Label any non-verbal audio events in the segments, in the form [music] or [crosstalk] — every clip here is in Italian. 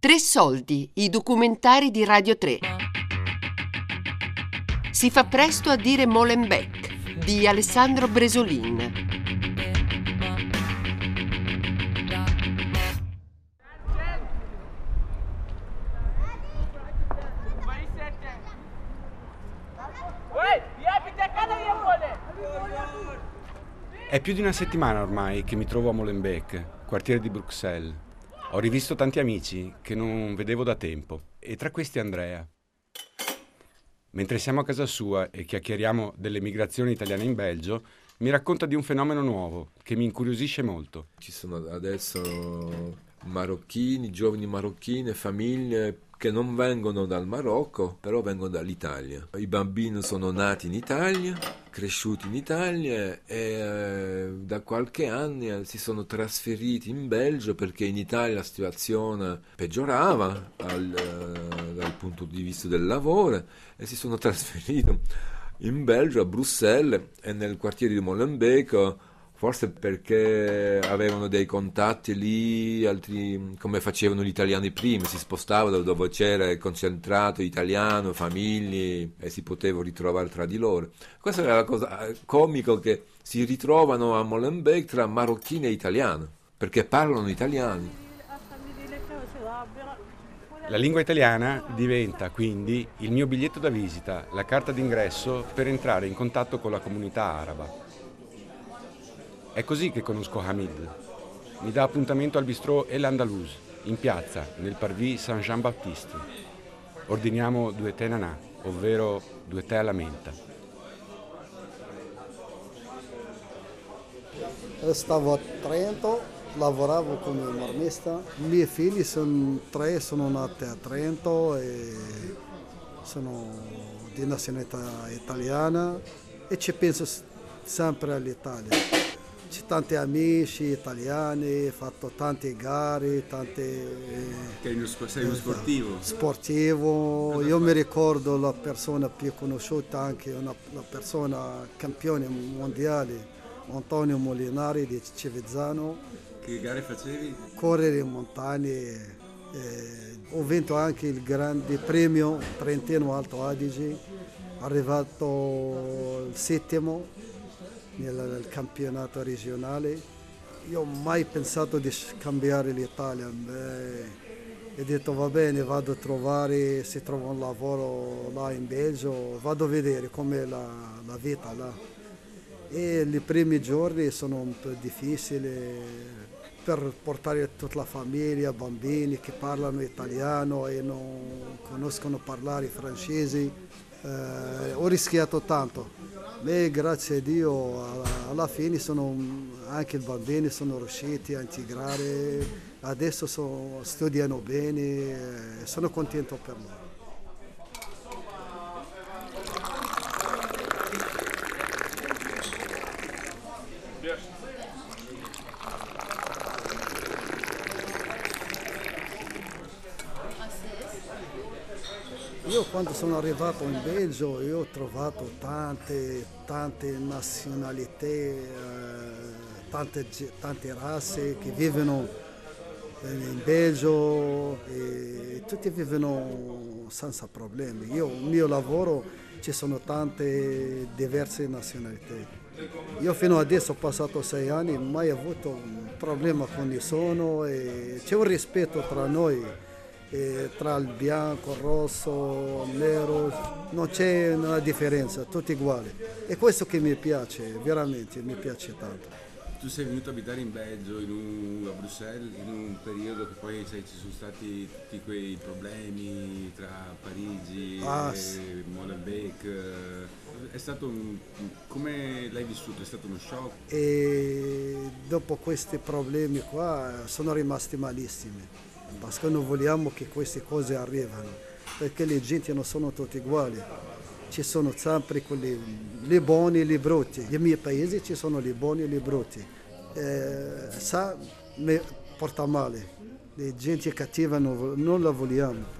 Tre soldi, i documentari di Radio 3. Si fa presto a dire Molenbeek di Alessandro Bresolin. È più di una settimana ormai che mi trovo a Molenbeek, quartiere di Bruxelles. Ho rivisto tanti amici che non vedevo da tempo e tra questi Andrea. Mentre siamo a casa sua e chiacchieriamo delle migrazioni italiane in Belgio, mi racconta di un fenomeno nuovo che mi incuriosisce molto. Ci sono adesso marocchini, giovani marocchine, famiglie che non vengono dal Marocco, però vengono dall'Italia. I bambini sono nati in Italia, cresciuti in Italia e eh, da qualche anno si sono trasferiti in Belgio perché in Italia la situazione peggiorava al, eh, dal punto di vista del lavoro e si sono [laughs] trasferiti in Belgio, a Bruxelles e nel quartiere di Molenbeek Forse perché avevano dei contatti lì, altri, come facevano gli italiani prima, si spostavano dove c'era concentrato italiano, famiglie e si potevano ritrovare tra di loro. Questa era la cosa eh, comica che si ritrovano a Molenbeek tra marocchino e italiano, perché parlano italiano. La lingua italiana diventa quindi il mio biglietto da visita, la carta d'ingresso per entrare in contatto con la comunità araba. È così che conosco Hamid. Mi dà appuntamento al bistrò El Andalus, in piazza, nel Parvis Saint-Jean-Baptiste. Ordiniamo due tè nanà, ovvero due tè alla menta. Stavo a Trento, lavoravo come marmista. I miei figli sono tre, sono nati a Trento e sono di nazionalità italiana e ci penso sempre all'Italia. Tanti amici italiani, ho fatto tante gare, tante... sei uno sportivo? Sportivo, io mi ricordo la persona più conosciuta, anche una, una persona campione mondiale, Antonio Molinari di Civizzano. Che gare facevi? Correre in montagne. Eh, ho vinto anche il grande premio Trentino Alto Adige, arrivato il settimo nel, campionato regionale. Io ho mai pensato di cambiare l'Italia. Beh, ho detto va bene, vado a trovare, se trovo un lavoro là in Belgio, vado a vedere com'è la, la vita là. E i primi giorni sono un po' difficili per portare tutta la famiglia, bambini che parlano italiano e non conoscono parlare francese. Eh, ho rischiato tanto, Beh, grazie a Dio, alla fine sono, anche i bambini sono riusciti a integrare, adesso so, studiano bene, sono contento per loro. Io quando sono arrivato in Belgio io ho trovato tante, tante nazionalità, eh, tante, tante razze che vivono in Belgio e tutti vivono senza problemi. Io, il mio lavoro ci sono tante diverse nazionalità. Io fino adesso ho passato sei anni, mai avuto un problema con nessuno e c'è un rispetto tra noi eh, tra il bianco, il rosso, il nero, non c'è una differenza, tutti uguali. E questo che mi piace, veramente mi piace tanto. Tu sei venuto a abitare in Belgio, in un, a Bruxelles, in un periodo che poi sai, ci sono stati tutti quei problemi tra Parigi ah, e sì. Molenbeek. È stato un, come l'hai vissuto? È stato uno shock? E dopo questi problemi qua sono rimasti malissimi perché non vogliamo che queste cose arrivino, perché le gente non sono tutte uguali, ci sono sempre quelli, le buone e le brutte, nei miei paesi ci sono le buone e le brutte, eh, sa mi porta male, le gente cattiva non, non la vogliamo.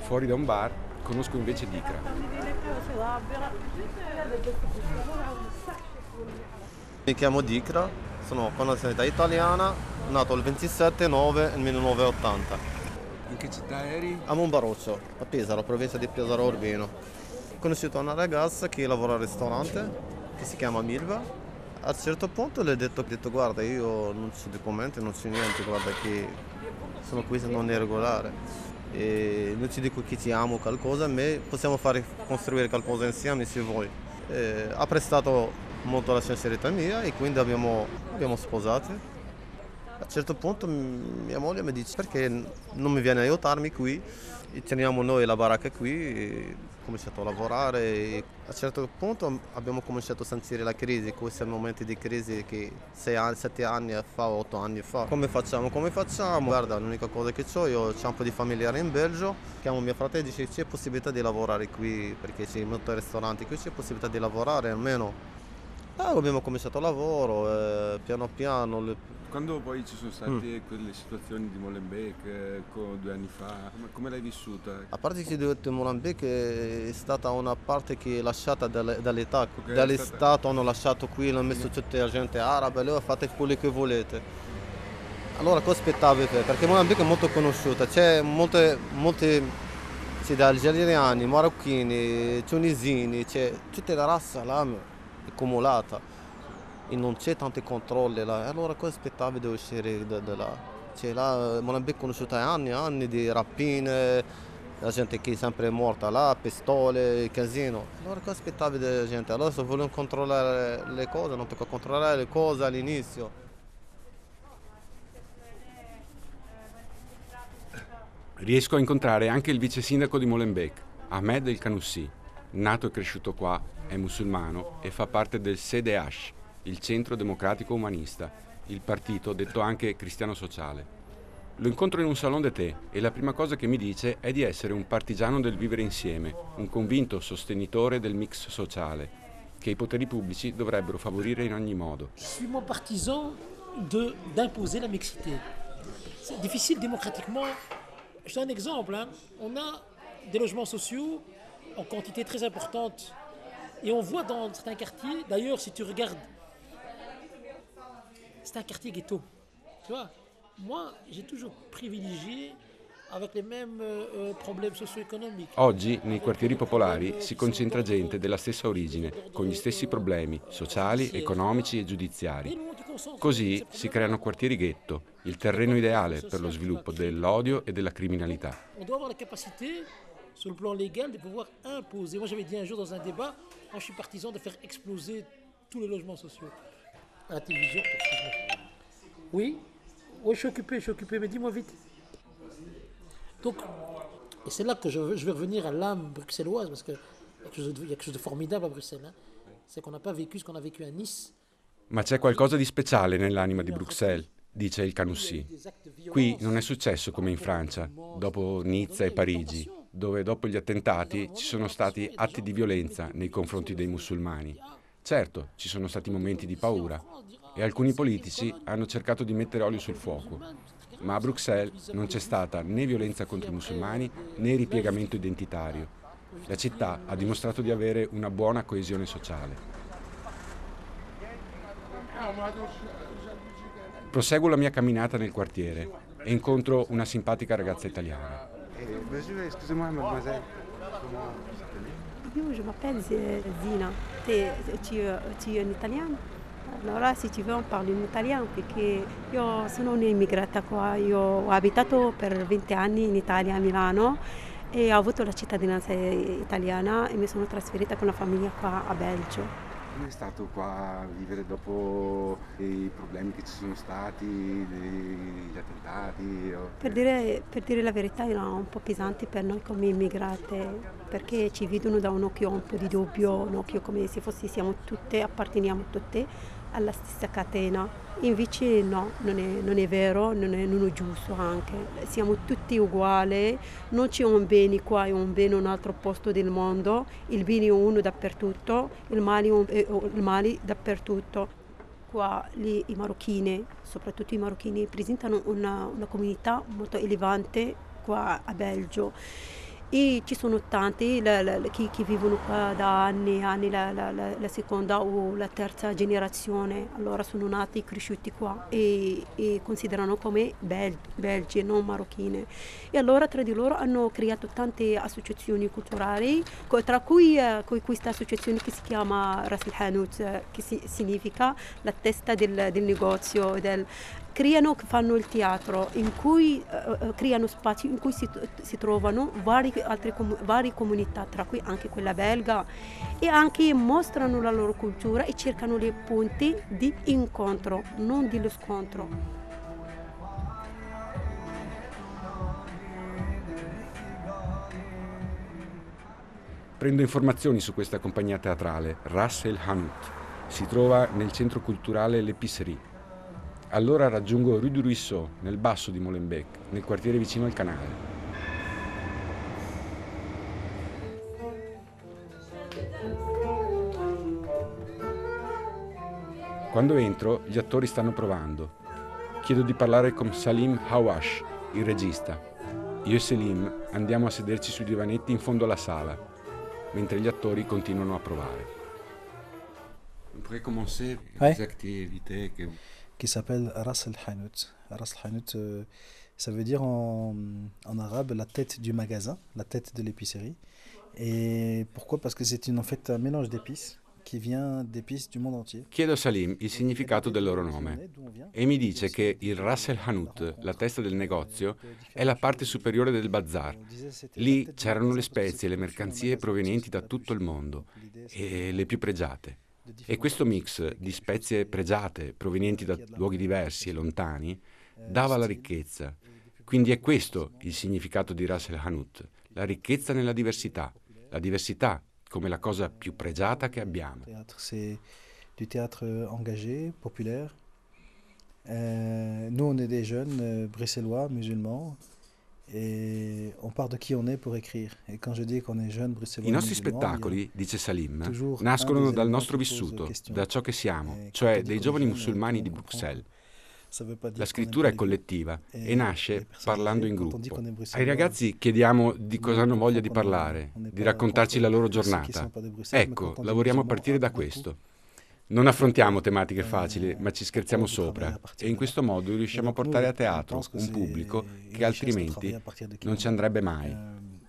Fuori da un bar conosco invece Dicra. Mi chiamo Dicra, sono con nazionalità italiana, nato il 27 9 1980. In che città eri? A Monbaroccio, a Pesaro, provincia di Pesaro Urbino. Ho conosciuto una ragazza che lavora al ristorante, che si chiama Milva. A un certo punto le ho detto, ho detto guarda io non c'ho documenti, non c'è niente, guarda che sono qui se non è regolare. E non ci dico che ti amo o qualcosa, ma possiamo fare costruire qualcosa insieme se vuoi. E ha prestato molto la sincerità mia e quindi abbiamo, abbiamo sposato. A un certo punto mia moglie mi dice perché non mi viene a aiutarmi qui, e teniamo noi la baracca qui, ho cominciato a lavorare e a un certo punto abbiamo cominciato a sentire la crisi, questi momenti di crisi che 6 anni, 7 anni fa, 8 anni fa. Come facciamo? Come facciamo? Guarda, l'unica cosa che ho, io ho un po' di familiari in Belgio, chiamo mio fratello e dice c'è possibilità di lavorare qui perché c'è molti ristoranti qui, c'è possibilità di lavorare almeno. Ah, abbiamo cominciato il lavoro, eh, piano piano le, Quando poi ci sono state quelle situazioni di Molenbeek eh, due anni fa, come, l'hai vissuta? A parte che detto Molambique è stata una parte che è lasciata dalle- dall'età, Ok, dall'Estato hanno lasciato qui, hanno messo tutta la gente araba e loro fate quello che volete. Allora cosa aspettavi te? Perché Molambique è molto conosciuta, c'è molte, molte c'è da algeriani, marocchini, tunisini, c'è tutta la razza là accumulata e non c'è tanti controlli là. Allora cosa aspettavi di uscire da, da là? Cioè là è conosciuta anni e anni di rapine, la gente che è sempre morta là, pistole, casino. Allora cosa aspettavi della gente? Allora se vogliono controllare le cose, non tocca controllare le cose all'inizio. Riesco a incontrare anche il vice sindaco di Molenbeek, Ahmed El Kanoussi. Nato e cresciuto qua, è musulmano e fa parte del CDH, il Centro Democratico Umanista, il partito detto anche cristiano sociale. Lo incontro in un salon de tè e la prima cosa che mi dice è di essere un partigiano del vivere insieme, un convinto sostenitore del mix sociale, che i poteri pubblici dovrebbero favorire in ogni modo. Suis mon partisan d'imposer la mixité. C'est difficile démocratiquement. Donne un exemple. hein. On a des logements sociaux en quantité très importante. Et on voit dans certains quartiers, d'ailleurs, si tu regardes, c'est un quartier ghetto. Tu vois, moi, j'ai toujours privilégié avec les mêmes euh, euh, problèmes socio-économiques. Oggi nei quartieri popolari si concentra gente della stessa origine, con gli stessi problemi sociali, economici e giudiziari. Così si creano quartieri ghetto, il terreno ideale per lo sviluppo dell'odio e della criminalità. On doit avoir la capacité, sur le plan légal, de pouvoir imposer. Moi, j'avais dit un jour dans un débat, moi, je suis partisan de faire exploser tous les logements sociaux. À la télévision. Oui Oui, je suis occupé, je suis occupé, mais dis-moi vite. Donc, et c'est là que je, veux- je vais revenir à l'âme bruxelloise, parce qu'il y, a quelque chose de- il y a quelque chose de formidable à Bruxelles. hein. C'est qu'on n'a pas vécu ce qu'on a vécu à Nice. Ma c'è qualcosa di speciale nell'anima di Bruxelles, dice il Canussi. Qui non è successo come in Francia, dopo Nizza e Parigi, dove dopo gli attentati ci sono stati atti di violenza nei confronti dei musulmani. Certo, ci sono stati momenti di paura e alcuni politici hanno cercato di mettere olio sul fuoco, ma a Bruxelles non c'è stata né violenza contro i musulmani né ripiegamento identitario. La città ha dimostrato di avere una buona coesione sociale. Proseguo la mia camminata nel quartiere e incontro una simpatica ragazza italiana. Excusez-moi, mademoiselle. Io je m'appelle Zina. Tu, tu es un italien? Allora se ci vuoi parlo in italiano perché io sono un'immigrata qua, io ho abitato per 20 anni in Italia, a Milano e ho avuto la cittadinanza italiana e mi sono trasferita con la famiglia qua a Belgio. Come è stato qua a vivere dopo i problemi che ci sono stati, gli attentati? Per dire, per dire la verità era un po' pesante per noi come immigrate perché ci vedono da un occhio un po' di dubbio, un occhio come se fossi siamo tutte, apparteniamo tutte alla stessa catena. Invece no, non è, non è vero, non è, non è giusto anche. Siamo tutti uguali, non c'è un bene qua e un bene in un altro posto del mondo, il bene è uno dappertutto, il male è un- è il male dappertutto qua lì, i marocchini, soprattutto i marocchini, presentano una, una comunità molto elevante qua a Belgio e ci sono tanti la, la, chi, chi, vivono qua da anni, anni la, la, seconda o la terza generazione, allora sono nati e cresciuti qua e, e considerano come bel, belgi, non marocchine. E allora tra di loro hanno creato tante associazioni culturali, tra cui eh, questa associazione che si chiama Ras el eh, che si, significa la testa del, del negozio, del, creano, fanno il teatro, in cui uh, creano spazi in cui si, si trovano vari, altre com- varie comunità, tra cui anche quella belga, e anche mostrano la loro cultura e cercano dei punti di incontro, non dello scontro. Prendo informazioni su questa compagnia teatrale, Ras El Hanout. Si trova nel centro culturale L'Épicerie allora raggiungo Rue du Ruisseau, nel basso di Molenbeek, nel quartiere vicino al canale. Quando entro, gli attori stanno provando. Chiedo di parlare con Salim Hawash, il regista. Io e Selim andiamo a sederci sui divanetti in fondo alla sala, mentre gli attori continuano a provare. Pourrait commencer les activités que qui s'appelle Ras el Hanout. Ras el Hanout, euh, ça veut dire en, en, arabe la tête du magasin, la tête de l'épicerie. Et pourquoi Parce que c'est en fait un mélange d'épices qui vient d'épices du monde entier. Chiedo a Salim il significato del loro nome e mi dice che il Ras el Hanout, la testa del negozio, è la parte superiore del bazar. Lì c'erano le spezie e le mercanzie provenienti da tutto il mondo e le più pregiate. E questo mix di spezie pregiate provenienti da luoghi diversi e lontani dava la ricchezza. Quindi è questo il significato di Ras el Hanout, la ricchezza nella diversità, la diversità come la cosa più pregiata che abbiamo. Du théâtre engagé, populaire. Euh, nous, on est des jeunes euh, bruxellois, musulmans, E I nostri spettacoli, dice Salim, nascono dal nostro vissuto, da ciò che siamo, cioè dei giovani musulmani di Bruxelles. La scrittura è collettiva e nasce parlando in gruppo. Ai ragazzi chiediamo di cosa hanno voglia di parlare, di raccontarci la loro giornata. Ecco, lavoriamo a partire da questo. Non affrontiamo tematiche facili, ma ci scherziamo sopra e in questo modo riusciamo a portare a teatro un pubblico che altrimenti non ci andrebbe mai.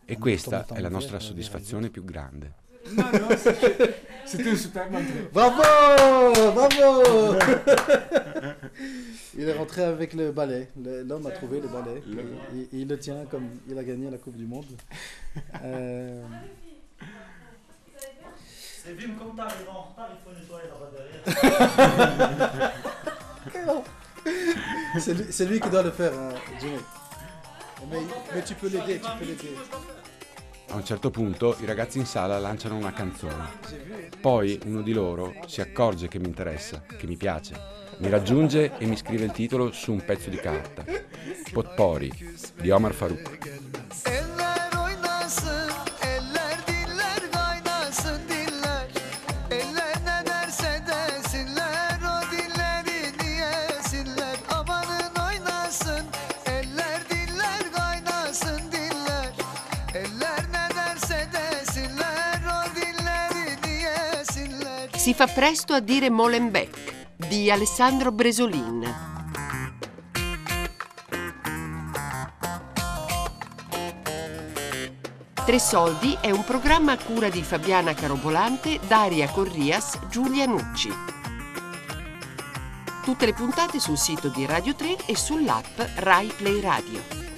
E questa è la nostra soddisfazione più grande. No, no, c'était un super Bravo Bravo Il est rentré avec le ballet. L'homme a trouvé le ballet. Il, il, le tient comme il a gagné la Coupe du Monde. Euh, C'est vu comme t'arrives en retard, il faut nettoyer là-bas derrière. c'est, lui, c'est lui qui doit le faire, hein, Jimmy. Mais, mais tu peux l'aider, tu peux l'aider. A un certo punto i ragazzi in sala lanciano una canzone. Poi uno di loro si accorge che mi interessa, che mi piace. Mi raggiunge e mi scrive il titolo su un pezzo di carta. Potpori di Omar Farouk. Si fa presto a dire Molenbeek di Alessandro Bresolin. Tre soldi è un programma a cura di Fabiana Carobolante, Daria Corrias, Giulia Nucci. Tutte le puntate sul sito di Radio 3 e sull'app Rai Play Radio.